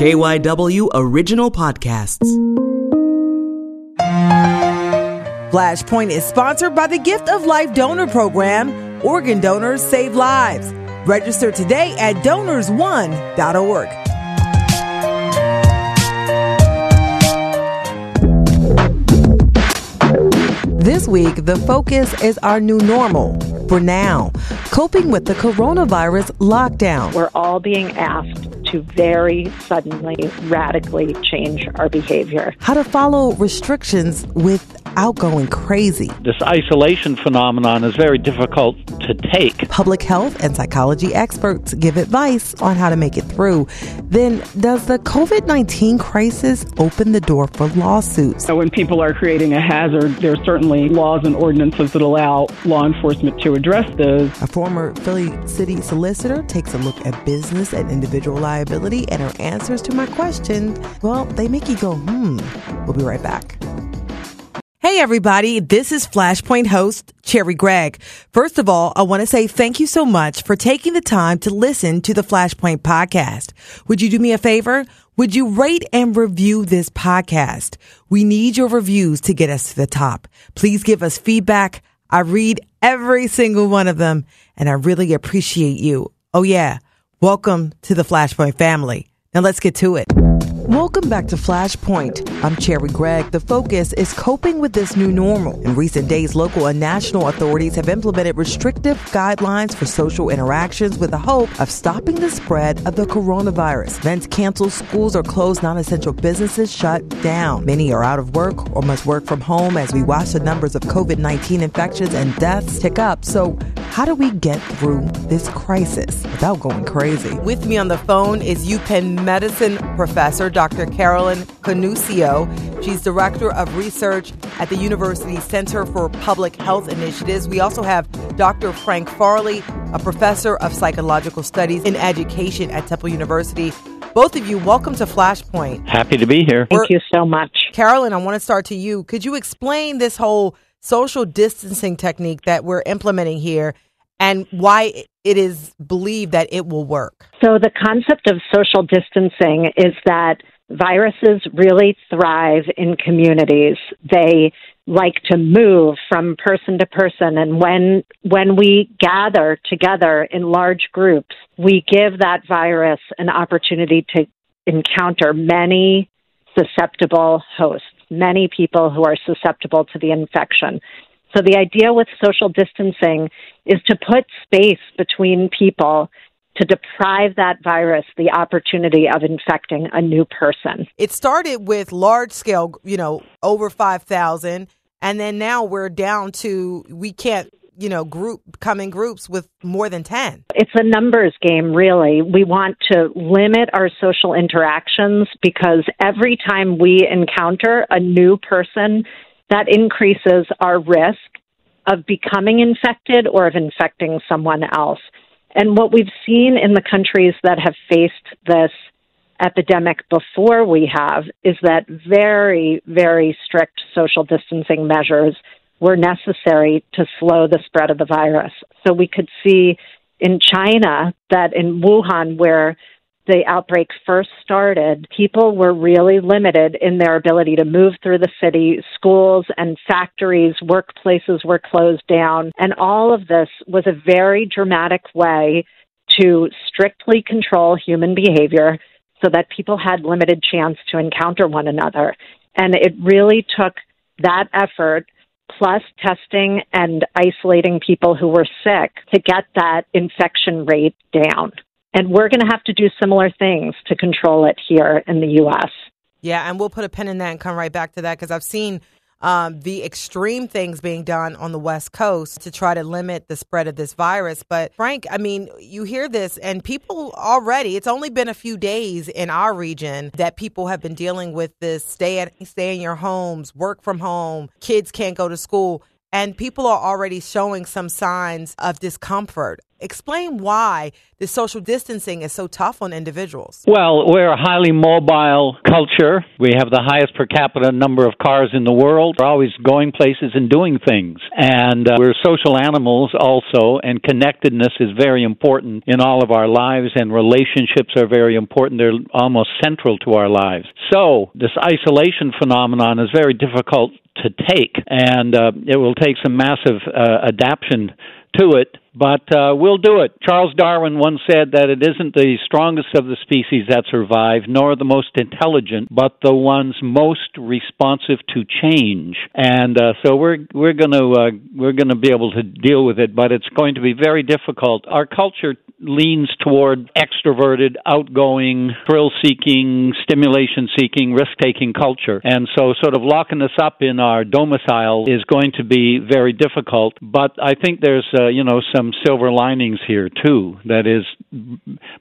KYW Original Podcasts. Flashpoint is sponsored by the Gift of Life Donor Program. Organ donors save lives. Register today at donors1.org. This week, the focus is our new normal for now, coping with the coronavirus lockdown. We're all being asked to very suddenly, radically change our behavior. How to follow restrictions without going crazy. This isolation phenomenon is very difficult to take. Public health and psychology experts give advice on how to make it through. Then, does the COVID 19 crisis open the door for lawsuits? So when people are creating a hazard, there are certainly laws and ordinances that allow law enforcement to address those. A former Philly city solicitor takes a look at business and individual liability, and her answers to my questions, well, they make you go, hmm. We'll be right back. Hey everybody, this is Flashpoint host Cherri Gregg. First of all, I want to say thank you so much for taking the time to listen to the Flashpoint podcast. Would you do me a favor? Would you rate and review this podcast? We need your reviews to get us to the top. Please give us feedback. I read every single one of them and I really appreciate you. Oh yeah. Welcome to the Flashpoint family. Now let's get to it. Welcome back to Flashpoint. I'm Cherri Gregg. The focus is coping with this new normal. In recent days, local and national authorities have implemented restrictive guidelines for social interactions with the hope of stopping the spread of the coronavirus. Events canceled, schools are closed, non essential businesses shut down. Many are out of work or must work from home as we watch the numbers of COVID 19 infections and deaths tick up. So, how do we get through this crisis without going crazy? With me on the phone is UPenn medicine professor. Carolyn Cannuscio. She's director of research at the University Center for Public Health Initiatives. We also have Dr. Frank Farley, a professor of psychological studies in education at Temple University. Both of you, welcome to Flashpoint. Happy to be here. Thank you so much. Carolyn, I want to start to you. Could you explain this whole social distancing technique that we're implementing here and why it is believed that it will work? So, the concept of social distancing is that viruses really thrive in communities. They like to move from person to person and when when we gather together in large groups we give that virus an opportunity to encounter many susceptible hosts many people who are susceptible to the infection so the idea with social distancing is to put space between people to deprive that virus the opportunity of infecting a new person. It started with large scale, you know, over 5,000 and then now we're down to we can't you know group come in groups with more than 10 it's a numbers game really we want to limit our social interactions because every time we encounter a new person that increases our risk of becoming infected or of infecting someone else and what we've seen in the countries that have faced this epidemic before we have is that very, very strict social distancing measures were necessary to slow the spread of the virus. So we could see in China that in Wuhan, where the outbreak first started, people were really limited in their ability to move through the city. Schools and factories, workplaces were closed down. And all of this was a very dramatic way to strictly control human behavior so that people had limited chance to encounter one another. And it really took that effort plus testing and isolating people who were sick to get that infection rate down. And we're going to have to do similar things to control it here in the U.S. Yeah, and we'll put a pin in that and come right back to that because I've seen um, the extreme things being done on the West Coast to try to limit the spread of this virus. But Frank, I mean, you hear this, and people already, it's only been a few days in our region that people have been dealing with this stay at stay in your homes, work from home, kids can't go to school. and people are already showing some signs of discomfort. Explain why the social distancing is so tough on individuals. Well, we're a highly mobile culture. We have the highest per capita number of cars in the world. We're always going places and doing things. And uh, we're social animals also, and connectedness is very important in all of our lives, and relationships are very important. They're almost central to our lives. So, this isolation phenomenon is very difficult to take, and uh, it will take some massive uh, adaptation to it, but uh, we'll do it. Charles Darwin once said that it isn't the strongest of the species that survive, nor the most intelligent, but the ones most responsive to change. And uh, so we're we're going to uh, we're going to be able to deal with it, but it's going to be very difficult. Our culture leans toward extroverted, outgoing, thrill seeking, stimulation seeking, risk taking culture. And so, sort of locking us up in our domicile is going to be very difficult. But I think there's, uh, you know, some silver linings here, too, that is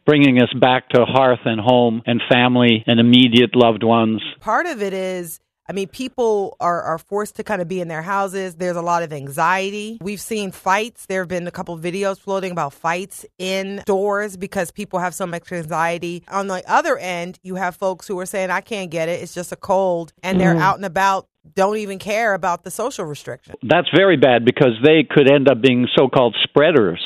bringing us back to hearth and home and family and immediate loved ones. Part of it is I mean, people are, are forced to kind of be in their houses. There's a lot of anxiety. We've seen fights. There have been a couple videos floating about fights in stores because people have so much anxiety. On the other end, you have folks who are saying, I can't get it. It's just a cold. And they're mm. out and about don't even care about the social restriction. That's very bad because they could end up being so called spreaders.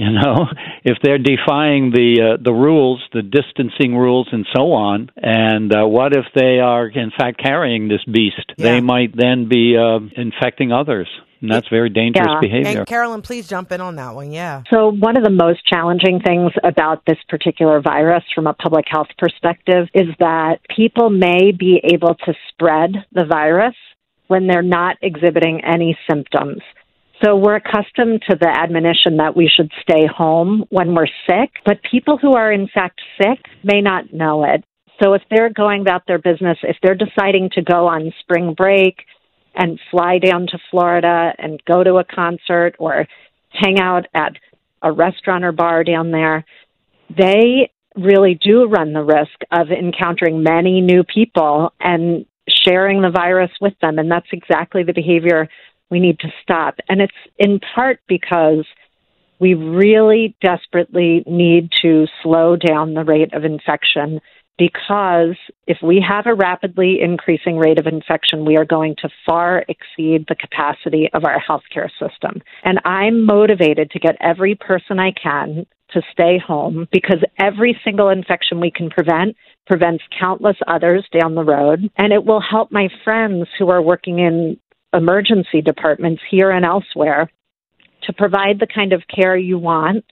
You know, if they're defying the uh, the rules, the distancing rules, and so on, and uh, what if they are in fact carrying this beast? Yeah. They might then be uh, infecting others. And that's very dangerous yeah. behavior. And Carolyn, please jump in on that one. Yeah. So, one of the most challenging things about this particular virus from a public health perspective is that people may be able to spread the virus when they're not exhibiting any symptoms. So we're accustomed to the admonition that we should stay home when we're sick, but people who are in fact sick may not know it. So if they're going about their business, if they're deciding to go on spring break and fly down to Florida and go to a concert or hang out at a restaurant or bar down there, they really do run the risk of encountering many new people and sharing the virus with them. And that's exactly the behavior we need to stop. And it's in part because we really desperately need to slow down the rate of infection because if we have a rapidly increasing rate of infection, we are going to far exceed the capacity of our healthcare system. And I'm motivated to get every person I can to stay home because every single infection we can prevent prevents countless others down the road. And it will help my friends who are working in emergency departments here and elsewhere to provide the kind of care you want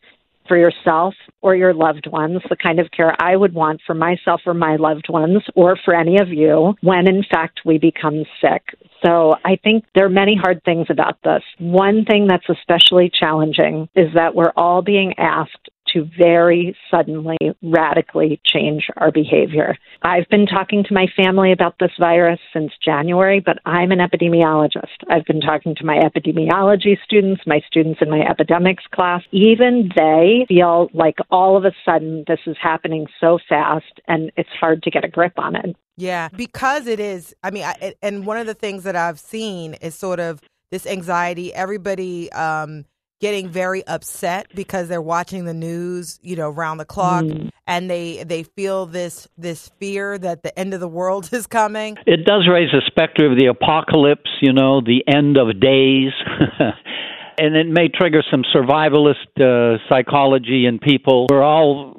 for yourself or your loved ones, the kind of care I would want for myself or my loved ones or for any of you when in fact we become sick. So I think there are many hard things about this. One thing that's especially challenging is that we're all being asked to very suddenly, radically change our behavior. I've been talking to my family about this virus since January, but I'm an epidemiologist. I've been talking to my epidemiology students, my students in my epidemics class. Even they feel like all of a sudden this is happening so fast and it's hard to get a grip on it. Yeah, because it is. I mean, I, and one of the things that I've seen is sort of this anxiety. Everybody, um, getting very upset because they're watching the news, you know, round the clock mm. and they they feel this this fear that the end of the world is coming. It does raise the specter of the apocalypse, you know, the end of days. and it may trigger some survivalist uh, psychology in people. We're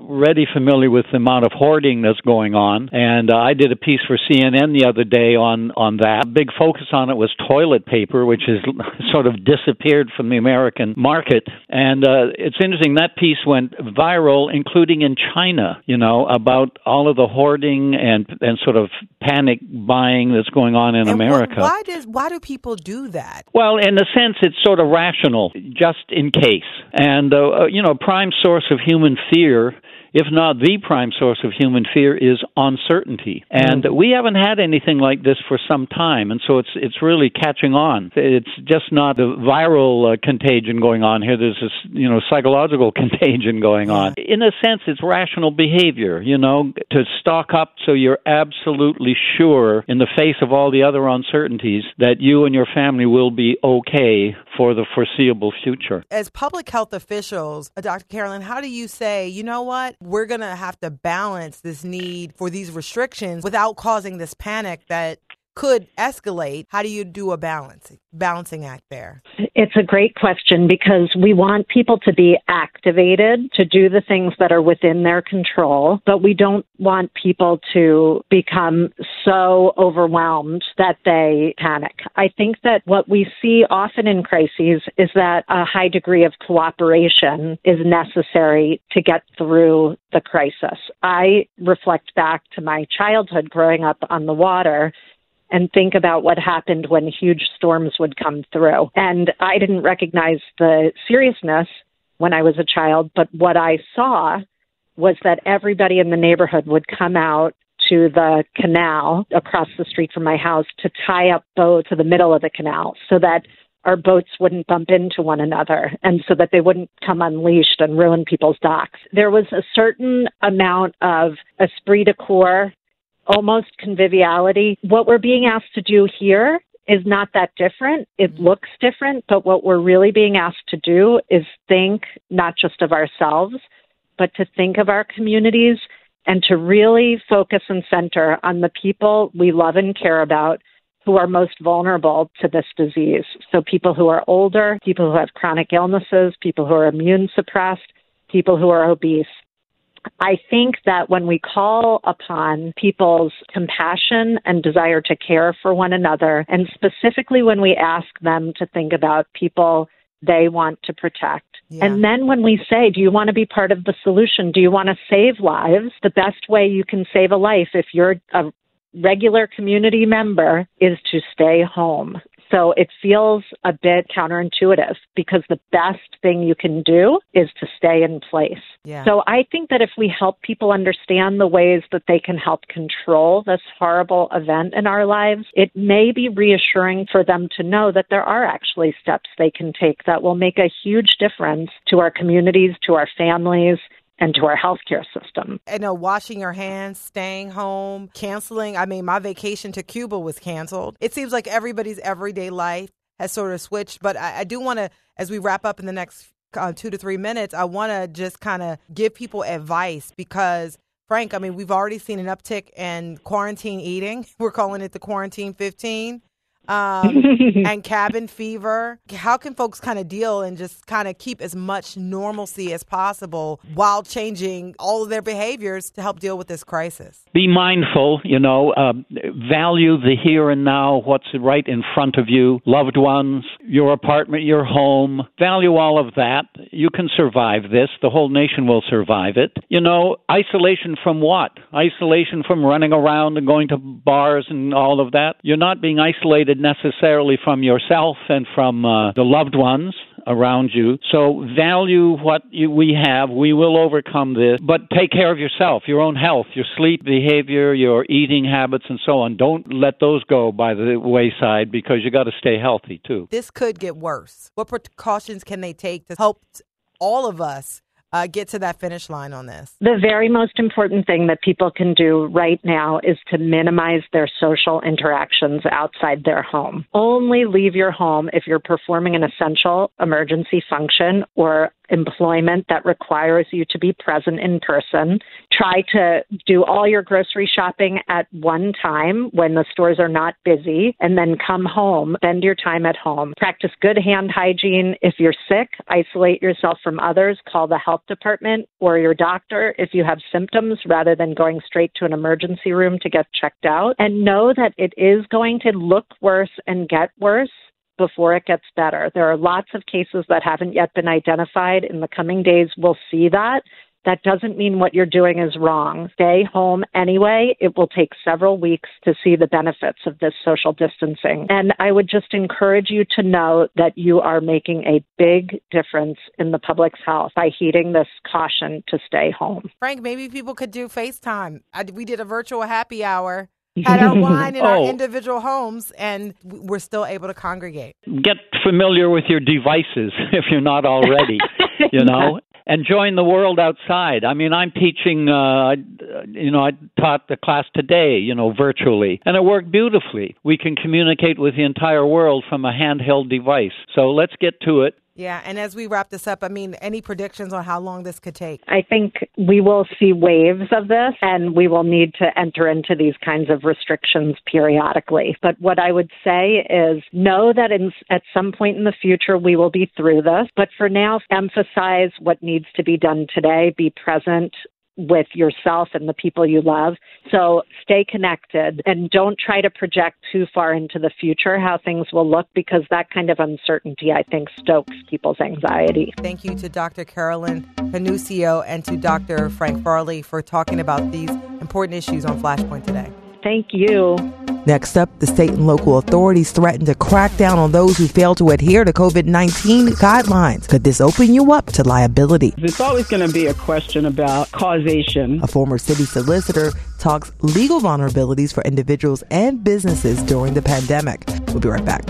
already familiar with the amount of hoarding that's going on, and uh, I did a piece for CNN the other day on on that. Big focus on it was toilet paper, which has sort of disappeared from the American market. And uh, it's interesting that piece went viral, including in China. You know about all of the hoarding and and sort of panic buying that's going on in and America. Why does why do people do that? Well, in a sense, it's sort of rational just in case. And, uh, uh, you know, prime source of human fear if not the prime source of human fear, is uncertainty. And mm-hmm. we haven't had anything like this for some time, and so it's it's really catching on. It's just not a viral uh, contagion going on here. There's this you know psychological contagion going on. In a sense, it's rational behavior. You know, to stock up so you're absolutely sure in the face of all the other uncertainties that you and your family will be okay for the foreseeable future. As public health officials, uh, Dr. Carolyn, how do you say, you know what, we're going to have to balance this need for these restrictions without causing this panic that could escalate. How do you do a balance, balancing act there? It's a great question because we want people to be activated to do the things that are within their control, but we don't want people to become so overwhelmed that they panic. I think that what we see often in crises is that a high degree of cooperation is necessary to get through the crisis. I reflect back to my childhood growing up on the water and think about what happened when huge storms would come through. And I didn't recognize the seriousness when I was a child, but what I saw was that everybody in the neighborhood would come out to the canal across the street from my house to tie up boats to the middle of the canal so that our boats wouldn't bump into one another and so that they wouldn't come unleashed and ruin people's docks. There was a certain amount of esprit de corps almost conviviality. What we're being asked to do here is not that different. It mm-hmm. looks different, but what we're really being asked to do is think not just of ourselves, but to think of our communities and to really focus and center on the people we love and care about who are most vulnerable to this disease. So people who are older, people who have chronic illnesses, people who are immune suppressed, people who are obese. I think that when we call upon people's compassion and desire to care for one another, and specifically when we ask them to think about people they want to protect. Yeah. And then when we say, Do you want to be part of the solution? Do you want to save lives? The best way you can save a life if you're a regular community member is to stay home. So it feels a bit counterintuitive because the best thing you can do is to stay in place. Yeah. So I think that if we help people understand the ways that they can help control this horrible event in our lives, it may be reassuring for them to know that there are actually steps they can take that will make a huge difference to our communities, to our families, and to our healthcare system. I know washing your hands, staying home, canceling. I mean, my vacation to Cuba was canceled. It seems like everybody's everyday life has sort of switched. But I, I do want to, as we wrap up in the next uh, two to three minutes, I want to just kind of give people advice because. Frank, I mean, we've already seen an uptick in quarantine eating. We're calling it the quarantine 15 um, and cabin fever. How can folks kind of deal and just kind of keep as much normalcy as possible while changing all of their behaviors to help deal with this crisis? Be mindful, you know, uh, value the here and now, what's right in front of you, loved ones, your apartment, your home. Value all of that. You can survive this. The whole nation will survive it. You know, isolation from what? Isolation from running around and going to bars and all of that. You're not being isolated necessarily from yourself and from uh, the loved ones around you. So value what you, we have. We will overcome this, but take care of yourself, your own health, your sleep behavior, your eating habits, and so on. Don't let those go by the wayside because you got to stay healthy too. This could get worse. What precautions can they take to help all of us uh, get to that finish line on this? The very most important thing that people can do right now is to minimize their social interactions outside their home. Only leave your home if you're performing an essential emergency function or employment that requires you to be present in person. Try to do all your grocery shopping at one time when the stores are not busy, and then come home, spend your time at home. Practice good hand hygiene. If you're sick, isolate yourself from others, call the health department or your doctor if you have symptoms rather than going straight to an emergency room to get checked out. And know that it is going to look worse and get worse before it gets better. There are lots of cases that haven't yet been identified. In the coming days, we'll see that. That doesn't mean what you're doing is wrong. Stay home anyway. It will take several weeks to see the benefits of this social distancing. And I would just encourage you to know that you are making a big difference in the public's health by heeding this caution to stay home. Frank, maybe people could do FaceTime. We did a virtual happy hour had our wine in Oh. our individual homes, and we're still able to congregate. Get familiar with your devices if you're not already, you know, and join the world outside. I mean, I'm teaching, uh, you know, I taught the class today, you know, virtually, and it worked beautifully. We can communicate with the entire world from a handheld device. So let's get to it. Yeah, and as we wrap this up, I mean, any predictions on how long this could take? I think we will see waves of this and we will need to enter into these kinds of restrictions periodically. But what I would say is know that in, at some point in the future we will be through this. But for now, emphasize what needs to be done today, be present with yourself and the people you love. So stay connected and don't try to project too far into the future how things will look because that kind of uncertainty, I think, stokes people's anxiety. Thank you to Dr. Carolyn Cannuscio and to Dr. Frank Farley for talking about these important issues on Flashpoint today. Thank you. Next up, the state and local authorities threaten to crack down on those who fail to adhere to COVID 19 guidelines. Could this open you up to liability? It's always going to be a question about causation. A former city solicitor talks legal vulnerabilities for individuals and businesses during the pandemic. We'll be right back.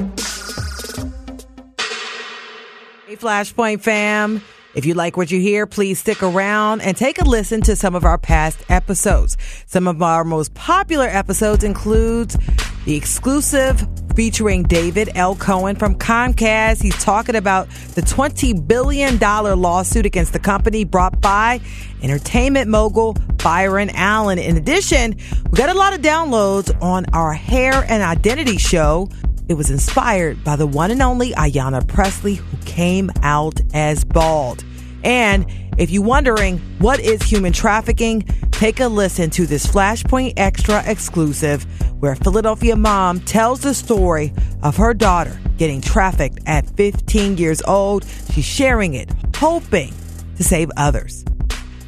Hey, Flashpoint fam. If you like what you hear, please stick around and take a listen to some of our past episodes. Some of our most popular episodes includes the exclusive featuring David L. Cohen from Comcast. He's talking about the $20 billion lawsuit against the company brought by entertainment mogul Byron Allen. In addition, we got a lot of downloads on our hair and identity show. It was inspired by the one and only Ayanna Pressley, who came out as bald. And if you're wondering what is human trafficking, take a listen to this Flashpoint Extra exclusive where a Philadelphia mom tells the story of her daughter getting trafficked at 15 years old. She's sharing it, hoping to save others.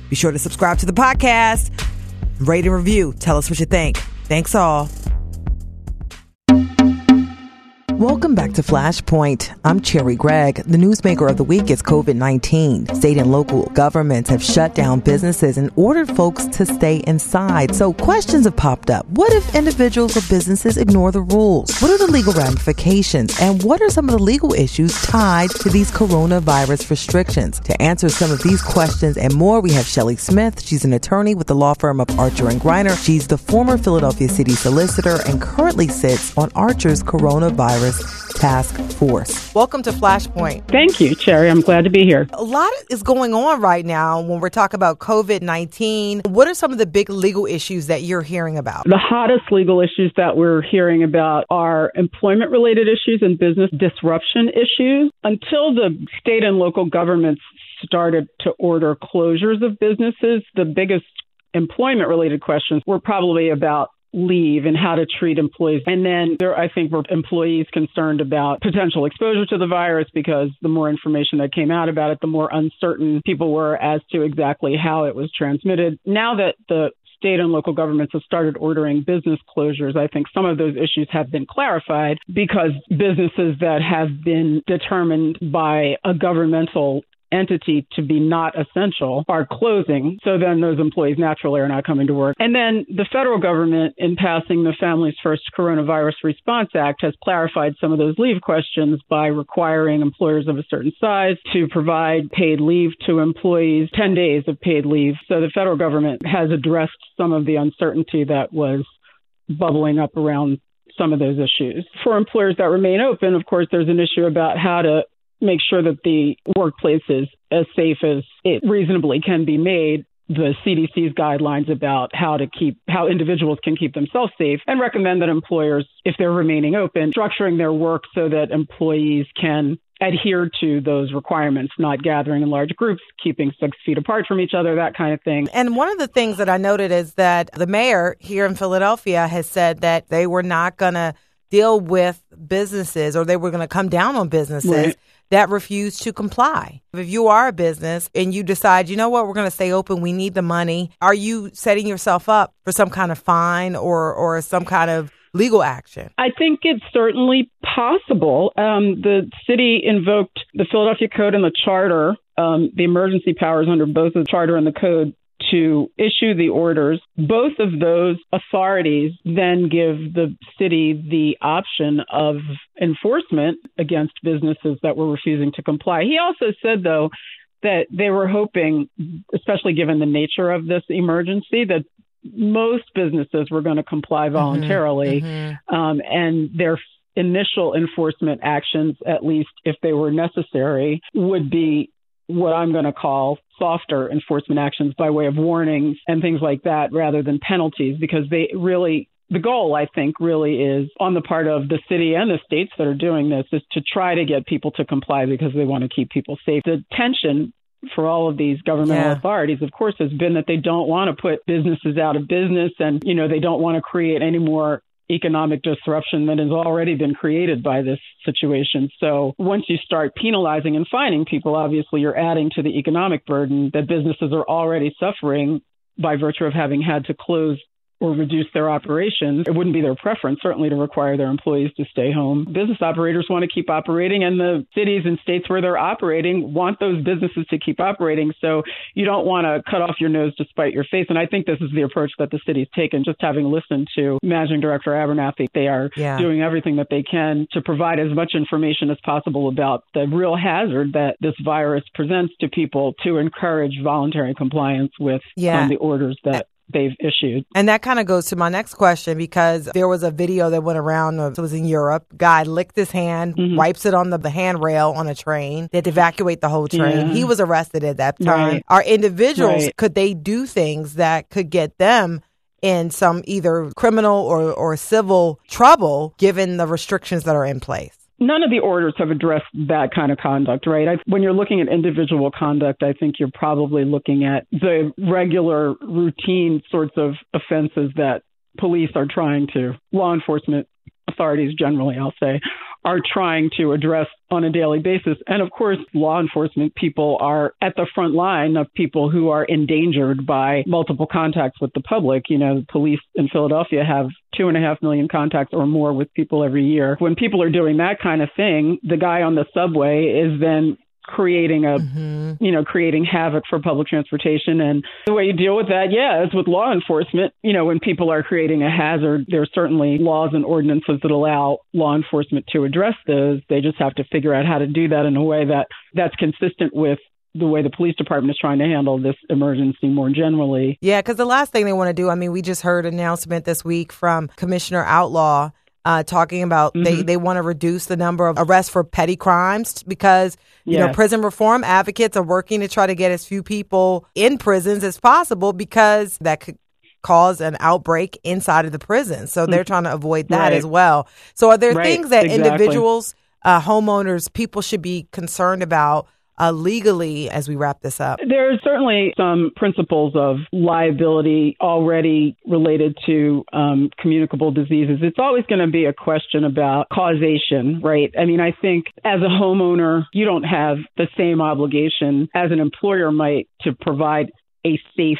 Be sure to subscribe to the podcast, rate and review. Tell us what you think. Thanks all. Welcome back to Flashpoint. I'm Cherri Gregg. The newsmaker of the week is COVID 19. State and local governments have shut down businesses and ordered folks to stay inside. So questions have popped up. What if individuals or businesses ignore the rules? What are the legal ramifications? And what are some of the legal issues tied to these coronavirus restrictions? To answer some of these questions and more, we have Shelley Smith. She's an attorney with the law firm of Archer and Greiner. She's the former Philadelphia city solicitor and currently sits on Archer's coronavirus task force. Welcome to Flashpoint. Thank you, Cherri. I'm glad to be here. A lot is going on right now when we're talking about COVID 19. What are some of the big legal issues that you're hearing about? The hottest legal issues that we're hearing about are employment related issues and business disruption issues. Until the state and local governments started to order closures of businesses, the biggest employment related questions were probably about leave and how to treat employees. And then there, I think, were employees concerned about potential exposure to the virus because the more information that came out about it, the more uncertain people were as to exactly how it was transmitted. Now that the state and local governments have started ordering business closures, I think some of those issues have been clarified because businesses that have been determined by a governmental entity to be not essential are closing. So then those employees naturally are not coming to work. And then the federal government, in passing the Families First Coronavirus Response Act, has clarified some of those leave questions by requiring employers of a certain size to provide paid leave to employees, 10 days of paid leave. So the federal government has addressed some of the uncertainty that was bubbling up around some of those issues. For employers that remain open, of course, there's an issue about how to make sure that the workplace is as safe as it reasonably can be made. The CDC's guidelines about how to keep how individuals can keep themselves safe and recommend that employers if they're remaining open structuring their work so that employees can adhere to those requirements not gathering in large groups keeping 6 feet apart from each other that kind of thing. And one of the things that I noted is that the mayor here in Philadelphia has said that they were not going to deal with businesses or they were going to come down on businesses. Right. That refuse to comply. If you are a business and you decide, you know what, we're going to stay open, we need the money, are you setting yourself up for some kind of fine or, or some kind of legal action? I think it's certainly possible. Um, the city invoked the Philadelphia Code and the Charter, um, the emergency powers under both the Charter and the Code to issue the orders. Both of those authorities then give the city the option of enforcement against businesses that were refusing to comply. He also said, though, that they were hoping, especially given the nature of this emergency, that most businesses were going to comply mm-hmm. voluntarily, mm-hmm. um, and their initial enforcement actions, at least if they were necessary, would be what I'm going to call softer enforcement actions by way of warnings and things like that rather than penalties because they really the goal, I think, really is on the part of the city and the states that are doing this is to try to get people to comply because they want to keep people safe. The tension for all of these governmental yeah. authorities, of course, has been that they don't want to put businesses out of business and, you know, they don't want to create any more economic disruption that has already been created by this situation. So once you start penalizing and fining people, obviously you're adding to the economic burden that businesses are already suffering by virtue of having had to close or reduce their operations. It wouldn't be their preference, certainly, to require their employees to stay home. Business operators want to keep operating, and the cities and states where they're operating want those businesses to keep operating. So you don't want to cut off your nose to spite your face. And I think this is the approach that the city's taken. Just having listened to Managing Director Abernathy, they are yeah. doing everything that they can to provide as much information as possible about the real hazard that this virus presents to people to encourage voluntary compliance with yeah. um, the orders that they've issued. And that kind of goes to my next question because there was a video that went around, it was in Europe. Guy licked his hand, mm-hmm. wipes it on the, the handrail on a train. They had to evacuate the whole train. Yeah. He was arrested at that time. Right. Are individuals, right. could they do things that could get them in some either criminal or, or civil trouble given the restrictions that are in place? None of the orders have addressed that kind of conduct, right? I, when you're looking at individual conduct, I think you're probably looking at the regular, routine sorts of offenses that police are trying to, law enforcement authorities generally, I'll say, are trying to address on a daily basis. And of course, law enforcement people are at the front line of people who are endangered by multiple contacts with the public. You know, police in Philadelphia have two and a half million contacts or more with people every year. When people are doing that kind of thing, the guy on the subway is then creating a mm-hmm. you know creating havoc for public transportation and the way you deal with that yeah is with law enforcement you know when people are creating a hazard there's certainly laws and ordinances that allow law enforcement to address those they just have to figure out how to do that in a way that that's consistent with the way the police department is trying to handle this emergency more generally. Yeah, because the last thing they want to do, I mean, we just heard announcement this week from Commissioner Outlaw uh, talking about mm-hmm. they, they want to reduce the number of arrests for petty crimes because you yes. know prison reform advocates are working to try to get as few people in prisons as possible because that could cause an outbreak inside of the prison. So they're trying to avoid that right. as well. So are there right. things that exactly. individuals, uh, homeowners, people should be concerned about uh, legally as we wrap this up? There are certainly some principles of liability already related to um, communicable diseases. It's always going to be a question about causation, right? I mean, I think as a homeowner, you don't have the same obligation as an employer might to provide a safe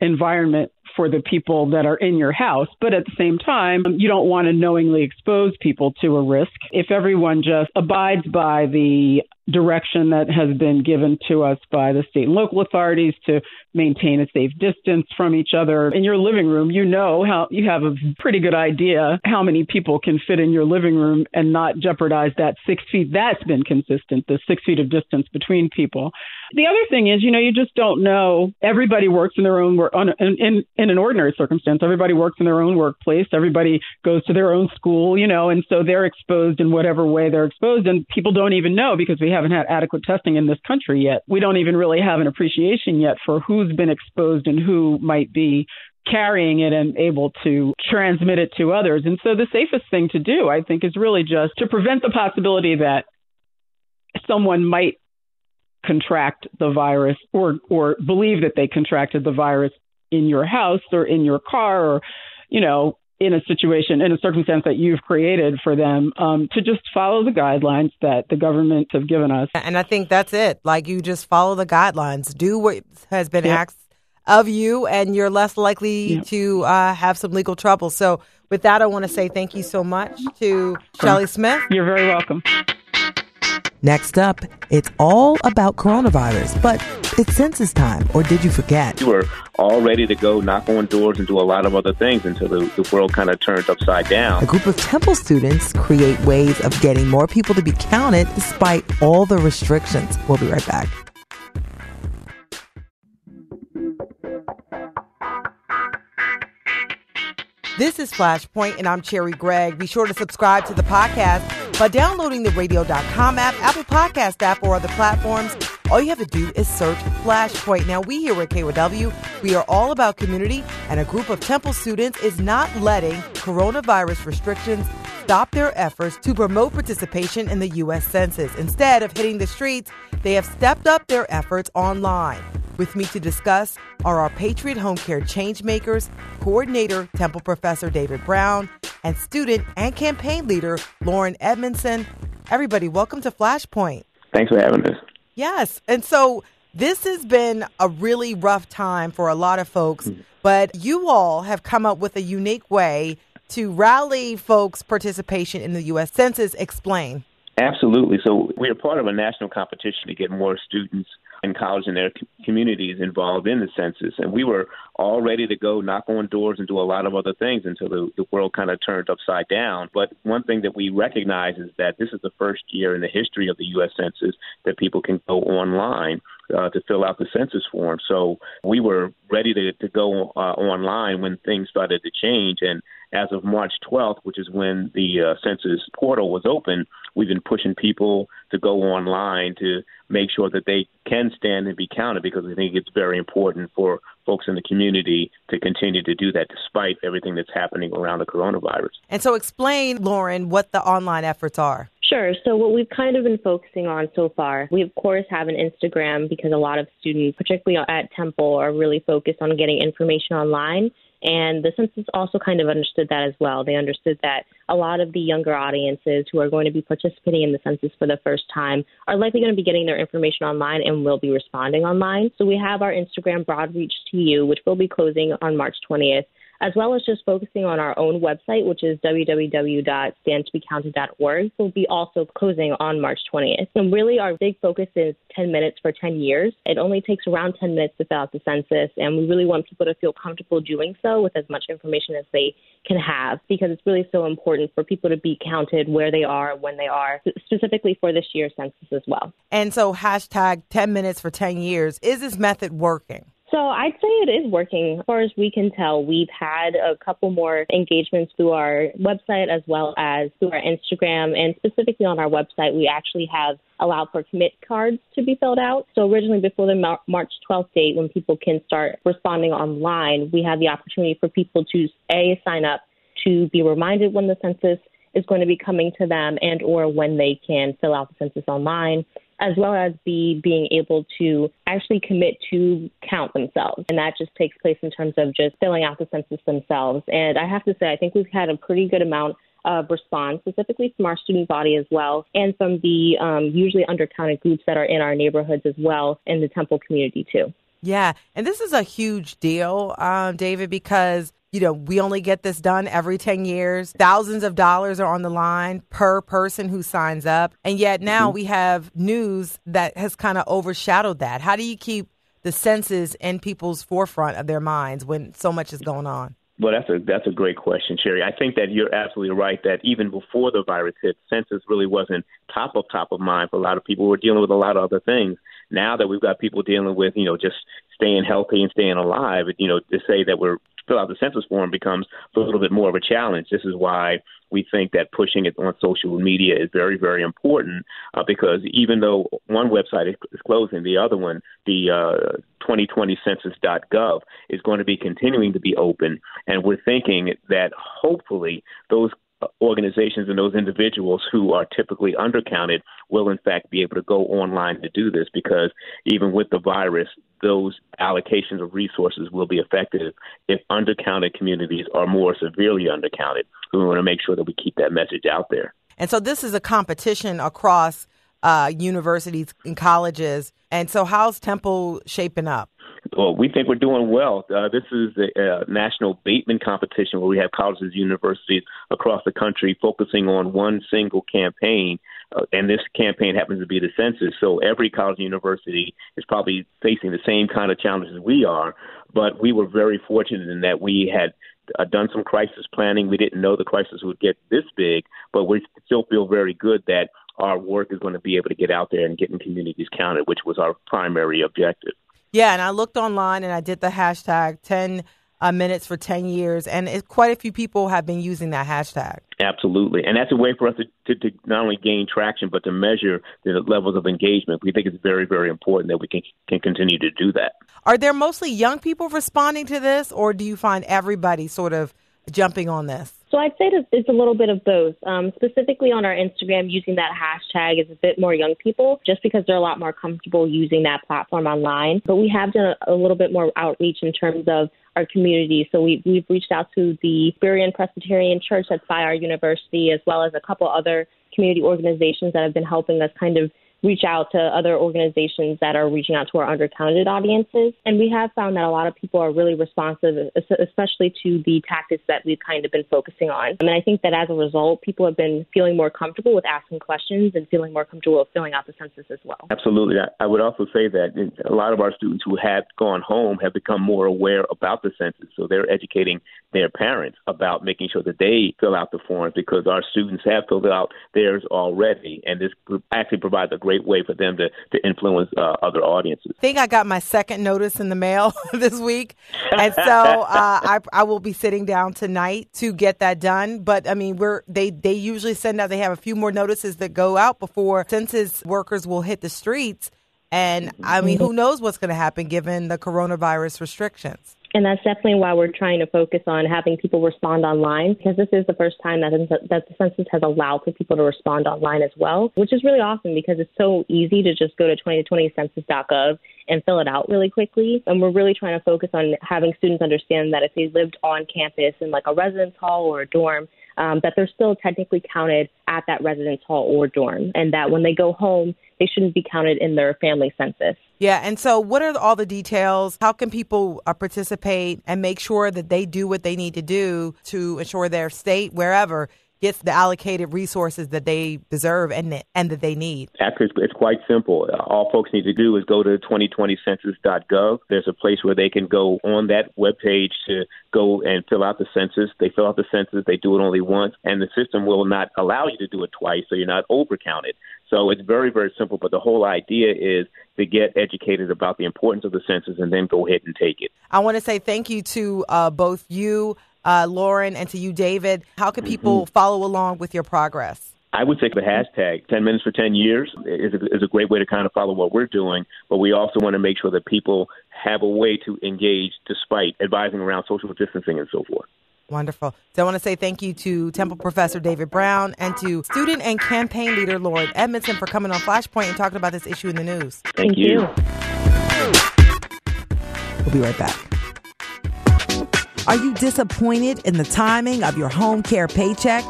environment for the people that are in your house. But at the same time, you don't want to knowingly expose people to a risk. If everyone just abides by the direction that has been given to us by the state and local authorities to maintain a safe distance from each other. In your living room, you know how you have a pretty good idea how many people can fit in your living room and not jeopardize that six feet. That's been consistent, the six feet of distance between people. The other thing is, you know, you just don't know. Everybody works in their own work. In, in, in an ordinary circumstance, everybody works in their own workplace. Everybody goes to their own school, you know, and so they're exposed in whatever way they're exposed. And people don't even know because we haven't had adequate testing in this country yet. We don't even really have an appreciation yet for who who's been exposed and who might be carrying it and able to transmit it to others. And so the safest thing to do, I think, is really just to prevent the possibility that someone might contract the virus or or believe that they contracted the virus in your house or in your car or you know in a situation, in a circumstance that you've created for them, um, to just follow the guidelines that the government have given us. And I think that's it. Like you just follow the guidelines, do what has been yep. asked of you, and you're less likely yep. to uh, have some legal trouble. So, with that, I want to say thank you so much to Shelley Smith. You're very welcome. Next up, it's all about coronavirus, but it's census time, or did you forget? We were all ready to go knock on doors and do a lot of other things until the, the world kind of turned upside down. A group of Temple students create ways of getting more people to be counted despite all the restrictions. We'll be right back. This is Flashpoint, and I'm Cherri Gregg. Be sure to subscribe to the podcast by downloading the radio.com app, Apple Podcast app, or other platforms. All you have to do is search Flashpoint. Now, we here at KYW, we are all about community, and a group of Temple students is not letting coronavirus restrictions stop their efforts to promote participation in the U.S. Census. Instead of hitting the streets, they have stepped up their efforts online. With me to discuss are our Patriot Home Care Changemakers, Coordinator Temple Professor David Brown, and student and campaign leader Lauryn Edmondson. Everybody, welcome to Flashpoint. Thanks for having us. Yes. And so this has been a really rough time for a lot of folks, mm-hmm. but you all have come up with a unique way to rally folks' participation in the U.S. Census. Explain. Absolutely. So we are part of a national competition to get more students in college and their communities involved in the census. And we were all ready to go knock on doors and do a lot of other things until the, the world kind of turned upside down. But one thing that we recognize is that this is the first year in the history of the U.S. Census that people can go online uh, to fill out the census form. So we were ready to, to go uh, online when things started to change. And as of March 12th, which is when the uh, census portal was open, we've been pushing people to go online to make sure that they can stand and be counted because we think it's very important for folks in the community to continue to do that despite everything that's happening around the coronavirus. And so, explain, Lauryn, what the online efforts are. Sure. So, what we've kind of been focusing on so far, we of course have an Instagram because a lot of students, particularly at Temple, are really focused on getting information online. And the census also kind of understood that as well. They understood that a lot of the younger audiences who are going to be participating in the census for the first time are likely going to be getting their information online and will be responding online. So we have our Instagram Broad Reach to You, which will be closing on March 20th as well as just focusing on our own website, which is www.standtobecounted.org. We'll be also closing on March 20th. And really, our big focus is 10 minutes for 10 years. It only takes around 10 minutes to fill out the census, and we really want people to feel comfortable doing so with as much information as they can have because it's really so important for people to be counted where they are, when they are, specifically for this year's census as well. And so, hashtag 10 minutes for 10 years. Is this method working? So I'd say it is working. As far as we can tell, we've had a couple more engagements through our website as well as through our Instagram. And specifically on our website, we actually have allowed for commit cards to be filled out. So originally, before the March 12th date, when people can start responding online, we had the opportunity for people to A, sign up to be reminded when the census is going to be coming to them and or when they can fill out the census online as well as be being able to actually commit to count themselves. And that just takes place in terms of just filling out the census themselves. And I have to say, I think we've had a pretty good amount of response, specifically from our student body as well, and from the um, usually undercounted groups that are in our neighborhoods as well, in the Temple community too. Yeah, and this is a huge deal, um, David, because you know, we only get this done every 10 years. Thousands of dollars are on the line per person who signs up. And yet now mm-hmm. we have news that has kind of overshadowed that. How do you keep the census in people's forefront of their minds when so much is going on? Well, that's a that's a great question, Sherry. I think that you're absolutely right that even before the virus hit, census really wasn't top of top of mind for a lot of people. We're dealing with a lot of other things. Now that we've got people dealing with, you know, just staying healthy and staying alive, you know, to say that we're fill out the census form becomes a little bit more of a challenge. This is why we think that pushing it on social media is very, very important uh, because even though one website is closing, the other one, the uh, 2020census.gov, is going to be continuing to be open. And we're thinking that hopefully those organizations and those individuals who are typically undercounted will in fact be able to go online to do this because even with the virus those allocations of resources will be effective if undercounted communities are more severely undercounted. We want to make sure that we keep that message out there. And so this is a competition across uh, universities and colleges. And so, how's Temple shaping up? Well, we think we're doing well. Uh, this is the uh, national Bateman competition where we have colleges, universities across the country focusing on one single campaign. Uh, and this campaign happens to be the census. So every college and university is probably facing the same kind of challenges we are. But we were very fortunate in that we had uh, done some crisis planning. We didn't know the crisis would get this big, but we still feel very good that our work is going to be able to get out there and get in communities counted, which was our primary objective. Yeah, and I looked online and I did the hashtag 10 uh, minutes for 10 years, and it, quite a few people have been using that hashtag. Absolutely. And that's a way for us to, to, to, not only gain traction, but to measure the levels of engagement. We think it's very, very important that we can, can continue to do that. Are there mostly young people responding to this, or do you find everybody sort of jumping on this? So I'd say it's a little bit of both. Um, specifically on our Instagram, using that hashtag is a bit more young people, just because they're a lot more comfortable using that platform online. But we have done a, a little bit more outreach in terms of our community. So we, we've reached out to the Berean Presbyterian Church that's by our university, as well as a couple other community organizations that have been helping us kind of reach out to other organizations that are reaching out to our undercounted audiences. And we have found that a lot of people are really responsive, especially to the tactics that we've kind of been focusing on. And I think that as a result, people have been feeling more comfortable with asking questions and feeling more comfortable with filling out the census as well. Absolutely. I would also say that a lot of our students who have gone home have become more aware about the census. So they're educating their parents about making sure that they fill out the forms because our students have filled out theirs already. And this actually provides a great great way for them to, to influence uh, other audiences. I think I got my second notice in the mail this week. And so uh, I, I will be sitting down tonight to get that done. But I mean, we're they, they usually send out, they have a few more notices that go out before census workers will hit the streets. And I mean, who knows what's going to happen given the coronavirus restrictions? And that's definitely why we're trying to focus on having people respond online because this is the first time that, that the census has allowed for people to respond online as well, which is really awesome because it's so easy to just go to 2020census.gov and fill it out really quickly. And we're really trying to focus on having students understand that if they lived on campus in like a residence hall or a dorm, um, that they're still technically counted at that residence hall or dorm, and that when they go home, they shouldn't be counted in their family census. Yeah, and so what are all the details? How can people uh, participate and make sure that they do what they need to do to ensure their state, wherever, gets the allocated resources that they deserve and and that they need? Actually, it's quite simple. All folks need to do is go to 2020census.gov. There's a place where they can go on that webpage to go and fill out the census. They fill out the census, they do it only once, and the system will not allow you to do it twice, so you're not overcounted. So it's very, very simple. But the whole idea is to get educated about the importance of the census and then go ahead and take it. I want to say thank you to uh, both you uh, Lauryn, and to you, David. How can people mm-hmm. follow along with your progress? I would say the hashtag 10 minutes for 10 years is a, is a great way to kind of follow what we're doing, but we also want to make sure that people have a way to engage despite advising around social distancing and so forth. Wonderful. So I want to say thank you to Temple Professor David Brown and to student and campaign leader Lauryn Edmondson for coming on Flashpoint and talking about this issue in the news. Thank, thank you. you. We'll be right back. Are you disappointed in the timing of your home care paycheck?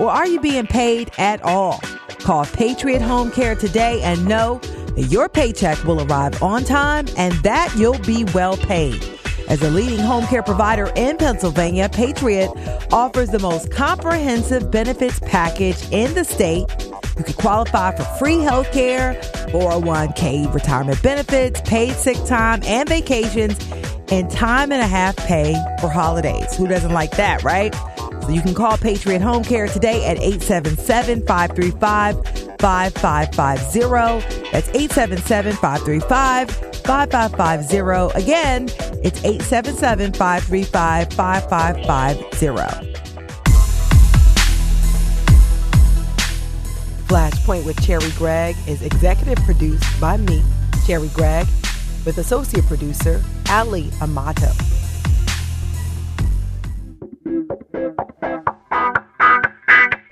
Or are you being paid at all? Call Patriot Home Care today and know that your paycheck will arrive on time and that you'll be well paid. As a leading home care provider in Pennsylvania, Patriot offers the most comprehensive benefits package in the state. You can qualify for free health care, 401k retirement benefits, paid sick time, and vacations and time and a half pay for holidays. Who doesn't like that, right? So you can call Patriot Home Care today at 877 535 5550. That's 877 535 5550. Again, it's 877 535 5550. Flashpoint with Cherri Gregg is executive produced by me, Cherri Gregg with associate producer Ali Amato.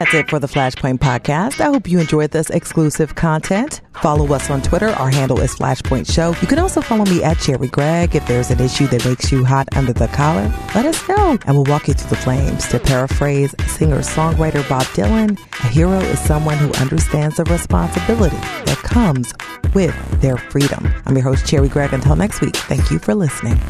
That's it for the Flashpoint podcast. I hope you enjoyed this exclusive content. Follow us on Twitter. Our handle is Flashpoint Show. You can also follow me at Cherri Gregg. If there's an issue that makes you hot under the collar, let us know and we'll walk you through the flames. To paraphrase singer songwriter Bob Dylan, a hero is someone who understands the responsibility that comes with their freedom. I'm your host, Cherri Gregg. Until next week, thank you for listening.